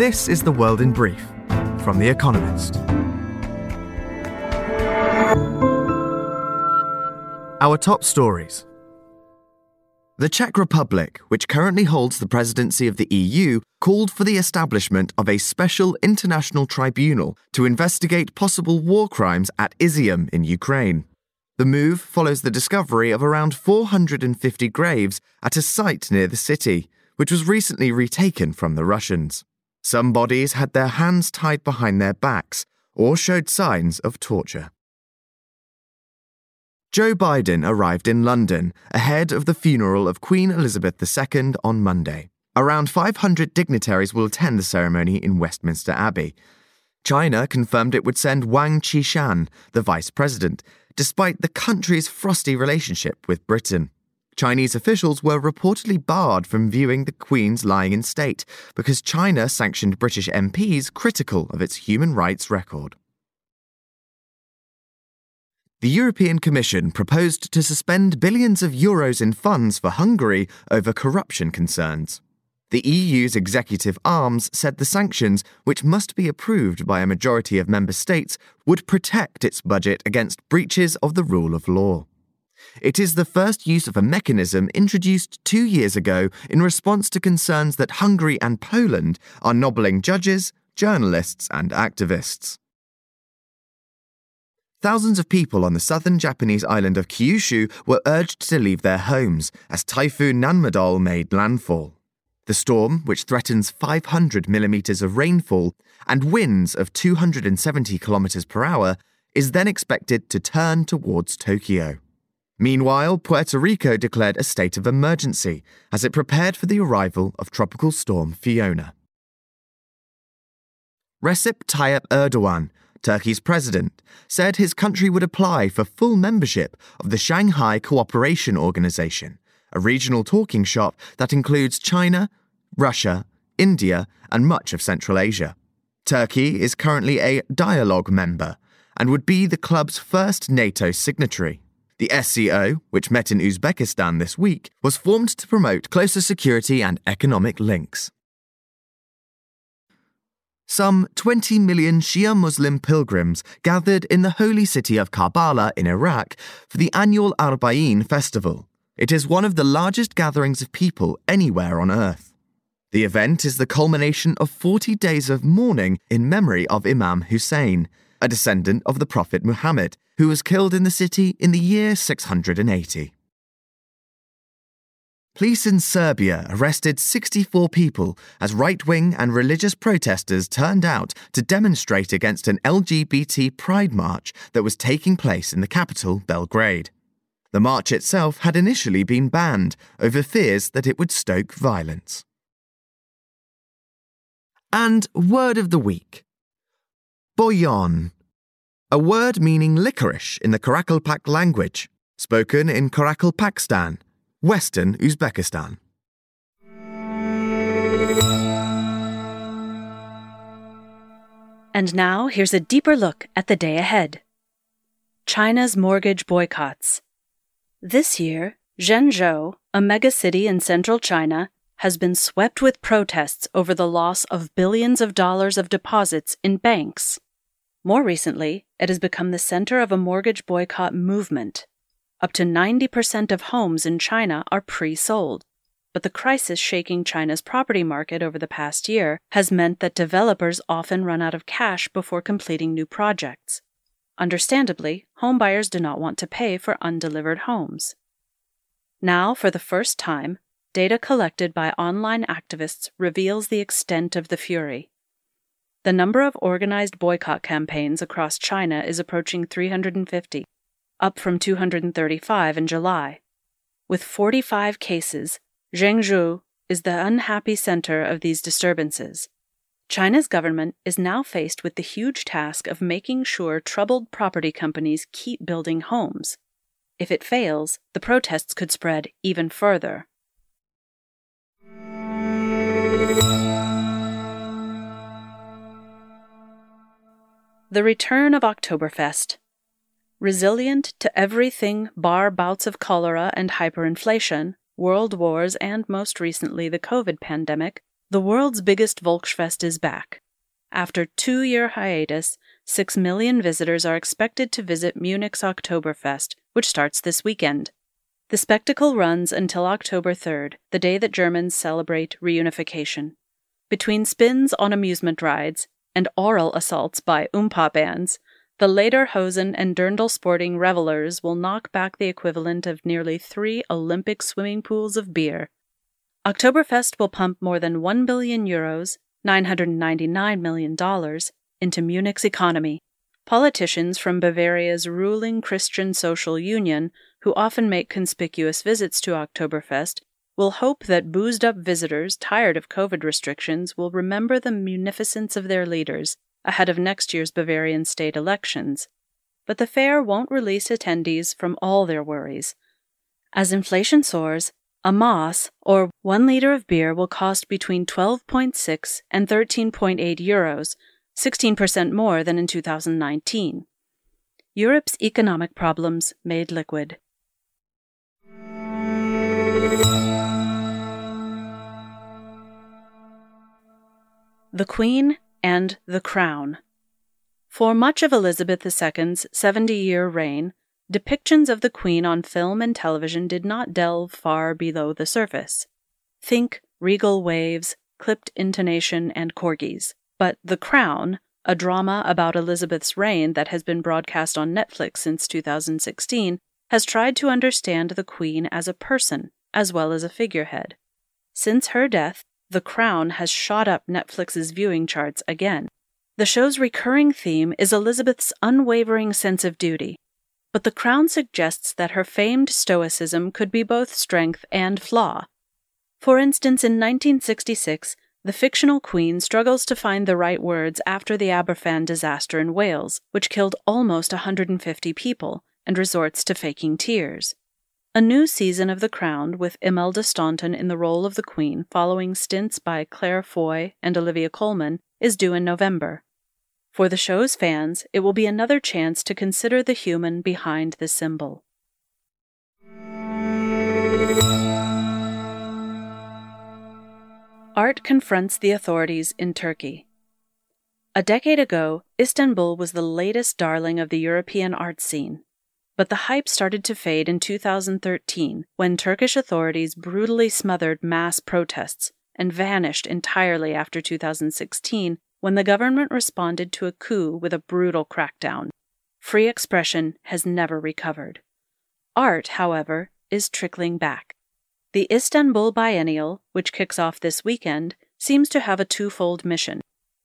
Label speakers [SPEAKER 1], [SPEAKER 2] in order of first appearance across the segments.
[SPEAKER 1] This is The World in Brief from The Economist. Our top stories. The Czech Republic, which currently holds the presidency of the EU, called for the establishment of a special international tribunal to investigate possible war crimes at Izium in Ukraine. The move follows the discovery of around 450 graves at a site near the city, which was recently retaken from the Russians. Some bodies had their hands tied behind their backs or showed signs of torture. Joe Biden arrived in London ahead of the funeral of Queen Elizabeth II on Monday. Around 500 dignitaries will attend the ceremony in Westminster Abbey. China confirmed it would send Wang Qishan, the vice president, despite the country's frosty relationship with Britain. Chinese officials were reportedly barred from viewing the Queen's lying in state because China sanctioned British MPs critical of its human rights record. The European Commission proposed to suspend billions of euros in funds for Hungary over corruption concerns. The EU's executive arms said the sanctions, which must be approved by a majority of member states, would protect its budget against breaches of the rule of law. It is the first use of a mechanism introduced two years ago in response to concerns that Hungary and Poland are nobbling judges, journalists, and activists. Thousands of people on the southern Japanese island of Kyushu were urged to leave their homes as Typhoon Nanmadol made landfall. The storm, which threatens 500 millimeters of rainfall and winds of 270 kilometers per hour, is then expected to turn towards Tokyo. Meanwhile, Puerto Rico declared a state of emergency as it prepared for the arrival of Tropical Storm Fiona. Recep Tayyip Erdogan Turkey's president, said his country would apply for full membership of the Shanghai Cooperation Organization, a regional talking shop that includes China, Russia, India, and much of Central Asia. Turkey is currently a dialogue member and would be the club's first NATO signatory. The SCO, which met in Uzbekistan this week, was formed to promote closer security and economic links. Some 20 million Shia Muslim pilgrims gathered in the holy city of Karbala in Iraq for the annual Arba'in festival. It is one of the largest gatherings of people anywhere on earth. The event is the culmination of 40 days of mourning in memory of Imam Hussein, a descendant of the Prophet Muhammad, who was killed in the city in the year 680. Police in Serbia arrested 64 people as right wing and religious protesters turned out to demonstrate against an LGBT pride march that was taking place in the capital, Belgrade. The march itself had initially been banned over fears that it would stoke violence. And word of the week Boyan, a word meaning licorice in the Karakalpak language, spoken in Karakalpakstan Western Uzbekistan.
[SPEAKER 2] And now here's a deeper look at the day ahead. China's mortgage boycotts. This year, Zhengzhou, a megacity in central China, has been swept with protests over the loss of billions of dollars of deposits in banks. More recently, it has become the center of a mortgage boycott movement up to 90% of homes in China are pre sold. But the crisis shaking China's property market over the past year has meant that developers often run out of cash before completing new projects. Understandably, homebuyers do not want to pay for undelivered homes. Now, for the first time, data collected by online activists reveals the extent of the fury. The number of organized boycott campaigns across China is approaching 350, up from 235 in July. With 45 cases, Zhengzhou is the unhappy center of these disturbances. China's government is now faced with the huge task of making sure troubled property companies keep building homes. If it fails, the protests could spread even further. The return of Oktoberfest resilient to everything bar bouts of cholera and hyperinflation, world wars, and most recently the COVID pandemic, the world's biggest Volksfest is back. After two year hiatus, six million visitors are expected to visit Munich's Oktoberfest, which starts this weekend. The spectacle runs until October 3rd, the day that Germans celebrate reunification. Between spins on amusement rides and oral assaults by Oompah bands, the Lederhosen and Dirndl sporting revelers will knock back the equivalent of nearly three Olympic swimming pools of beer. Oktoberfest will pump more than 1 billion euros, $999 million, into Munich's economy. Politicians from Bavaria's ruling Christian Social Union who often make conspicuous visits to Oktoberfest, will hope that boozed up visitors tired of COVID restrictions will remember the munificence of their leaders ahead of next year's Bavarian state elections. But the fair won't release attendees from all their worries. As inflation soars, a Mass, or one liter of beer, will cost between 12.6 and 13.8 euros, 16% more than in 2019. Europe's economic problems made liquid. The Queen and the Crown. For much of Elizabeth II's 70 year reign, depictions of the Queen on film and television did not delve far below the surface. Think regal waves, clipped intonation, and corgis. But The Crown, a drama about Elizabeth's reign that has been broadcast on Netflix since 2016, has tried to understand the Queen as a person as well as a figurehead. Since her death, the Crown has shot up Netflix's viewing charts again. The show's recurring theme is Elizabeth's unwavering sense of duty, but The Crown suggests that her famed stoicism could be both strength and flaw. For instance, in 1966, the fictional Queen struggles to find the right words after the Aberfan disaster in Wales, which killed almost 150 people, and resorts to faking tears. A new season of The Crown, with Imelda Staunton in the role of the Queen, following stints by Claire Foy and Olivia Colman, is due in November. For the show's fans, it will be another chance to consider the human behind the symbol. Art confronts the authorities in Turkey. A decade ago, Istanbul was the latest darling of the European art scene. But the hype started to fade in 2013 when Turkish authorities brutally smothered mass protests and vanished entirely after 2016 when the government responded to a coup with a brutal crackdown. Free expression has never recovered. Art, however, is trickling back. The Istanbul Biennial, which kicks off this weekend, seems to have a twofold mission.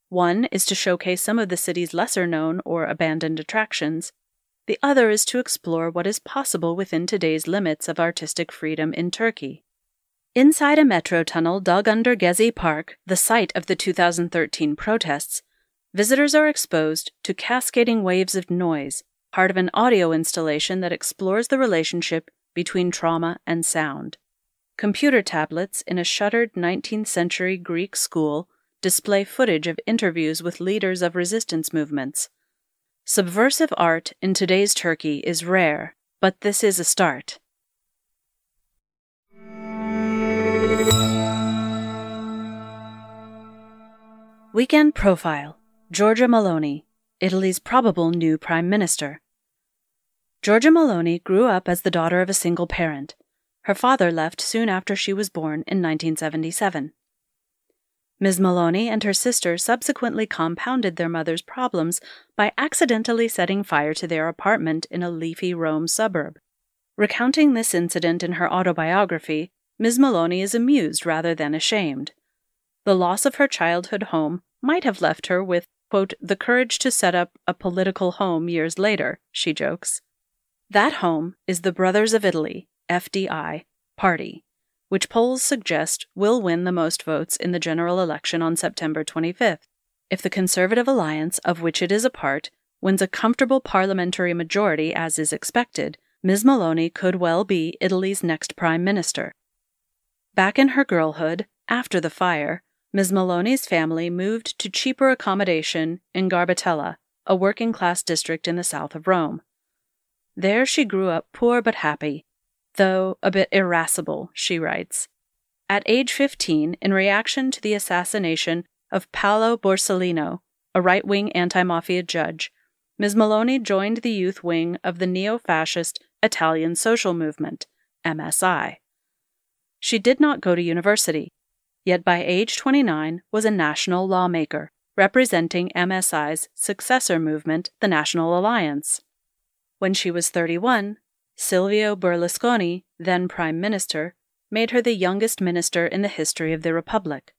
[SPEAKER 2] One is to showcase some of the city's lesser known or abandoned attractions, the other is to explore what is possible within today's limits of artistic freedom in Turkey. Inside a metro tunnel dug under Gezi Park, the site of the 2013 protests, visitors are exposed to cascading waves of noise, part of an audio installation that explores the relationship between trauma and sound. Computer tablets in a shuttered 19th century Greek school display footage of interviews with leaders of resistance movements. Subversive art in today's Turkey is rare, but this is a start. Weekend Profile Giorgia Meloni, Italy's probable new Prime Minister. Giorgia Meloni grew up as the daughter of a single parent. Her father left soon after she was born in 1977. Ms. Meloni and her sister subsequently compounded their mother's problems by accidentally setting fire to their apartment in a leafy Rome suburb. Recounting this incident in her autobiography, Ms. Meloni is amused rather than ashamed. The loss of her childhood home might have left her with, quote, the courage to set up a political home years later, she jokes. That home is the Brothers of Italy, FDI, party which polls suggest will win the most votes in the general election on September 25th. If the Conservative Alliance, of which it is a part, wins a comfortable parliamentary majority as is expected, Ms. Meloni could well be Italy's next prime minister. Back in her girlhood, after the fire, Ms. Meloni's family moved to cheaper accommodation in Garbatella, a working class district in the south of Rome. There she grew up poor but happy, though a bit irascible, she writes. At age 15, in reaction to the assassination of Paolo Borsellino, a right wing anti mafia judge, Ms. Meloni joined the youth wing of the neo fascist Italian Social Movement, MSI. She did not go to university, yet by age 29 was a national lawmaker, representing MSI's successor movement, the National Alliance. When she was 31, Silvio Berlusconi, then Prime Minister, made her the youngest minister in the history of the Republic.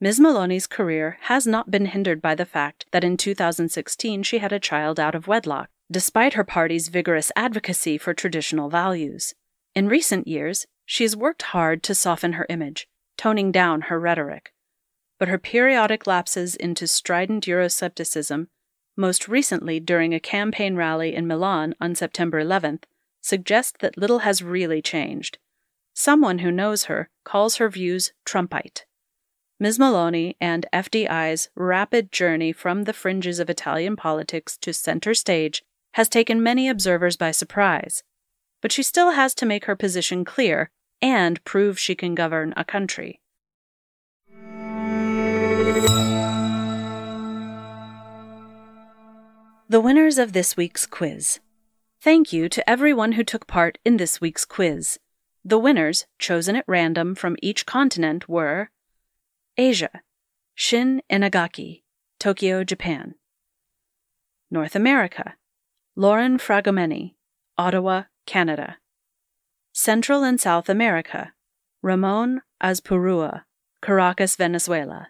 [SPEAKER 2] Ms. Meloni's career has not been hindered by the fact that in 2016 she had a child out of wedlock, despite her party's vigorous advocacy for traditional values. In recent years, she has worked hard to soften her image, toning down her rhetoric. But her periodic lapses into strident Euroscepticism, most recently during a campaign rally in Milan on September 11th, suggest that little has really changed. Someone who knows her calls her views Trumpite. Ms. Meloni and FDI's rapid journey from the fringes of Italian politics to center stage has taken many observers by surprise, but she still has to make her position clear and prove she can govern a country. The winners of this week's quiz. Thank you to everyone who took part in this week's quiz. The winners, chosen at random from each continent, were Asia, Shin Inagaki, Tokyo, Japan. North America, Lauren Fragomeni, Ottawa, Canada. Central and South America, Ramon Azpurua, Caracas, Venezuela.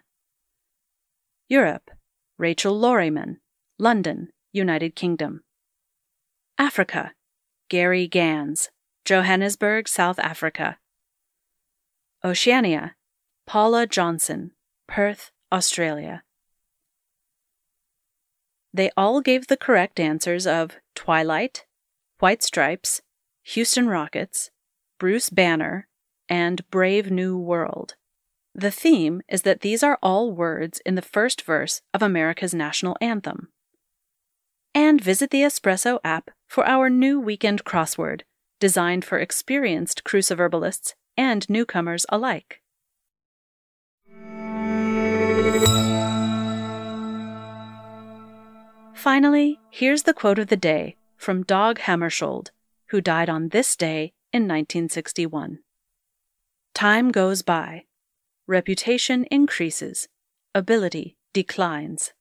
[SPEAKER 2] Europe, Rachel Lorryman, London, United Kingdom. Africa, Gary Gans, Johannesburg, South Africa. Oceania, Paula Johnson, Perth, Australia. They all gave the correct answers of Twilight, White Stripes, Houston Rockets, Bruce Banner, and Brave New World. The theme is that these are all words in the first verse of America's national anthem. And visit the Espresso app for our new weekend crossword, designed for experienced cruciverbalists and newcomers alike. Finally, here's the quote of the day from Dag Hammarskjöld, who died on this day in 1961. Time goes by. Reputation increases. Ability declines.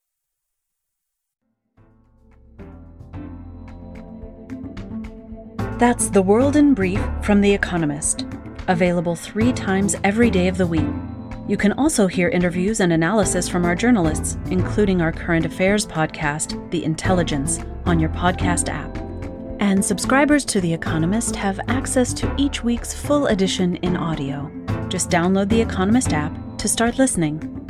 [SPEAKER 2] That's The World in Brief from The Economist, available three times every day of the week you can also hear interviews and analysis from our journalists, including our current affairs podcast, The Intelligence, on your podcast app. And subscribers to The Economist have access to each week's full edition in audio. Just download the Economist app to start listening.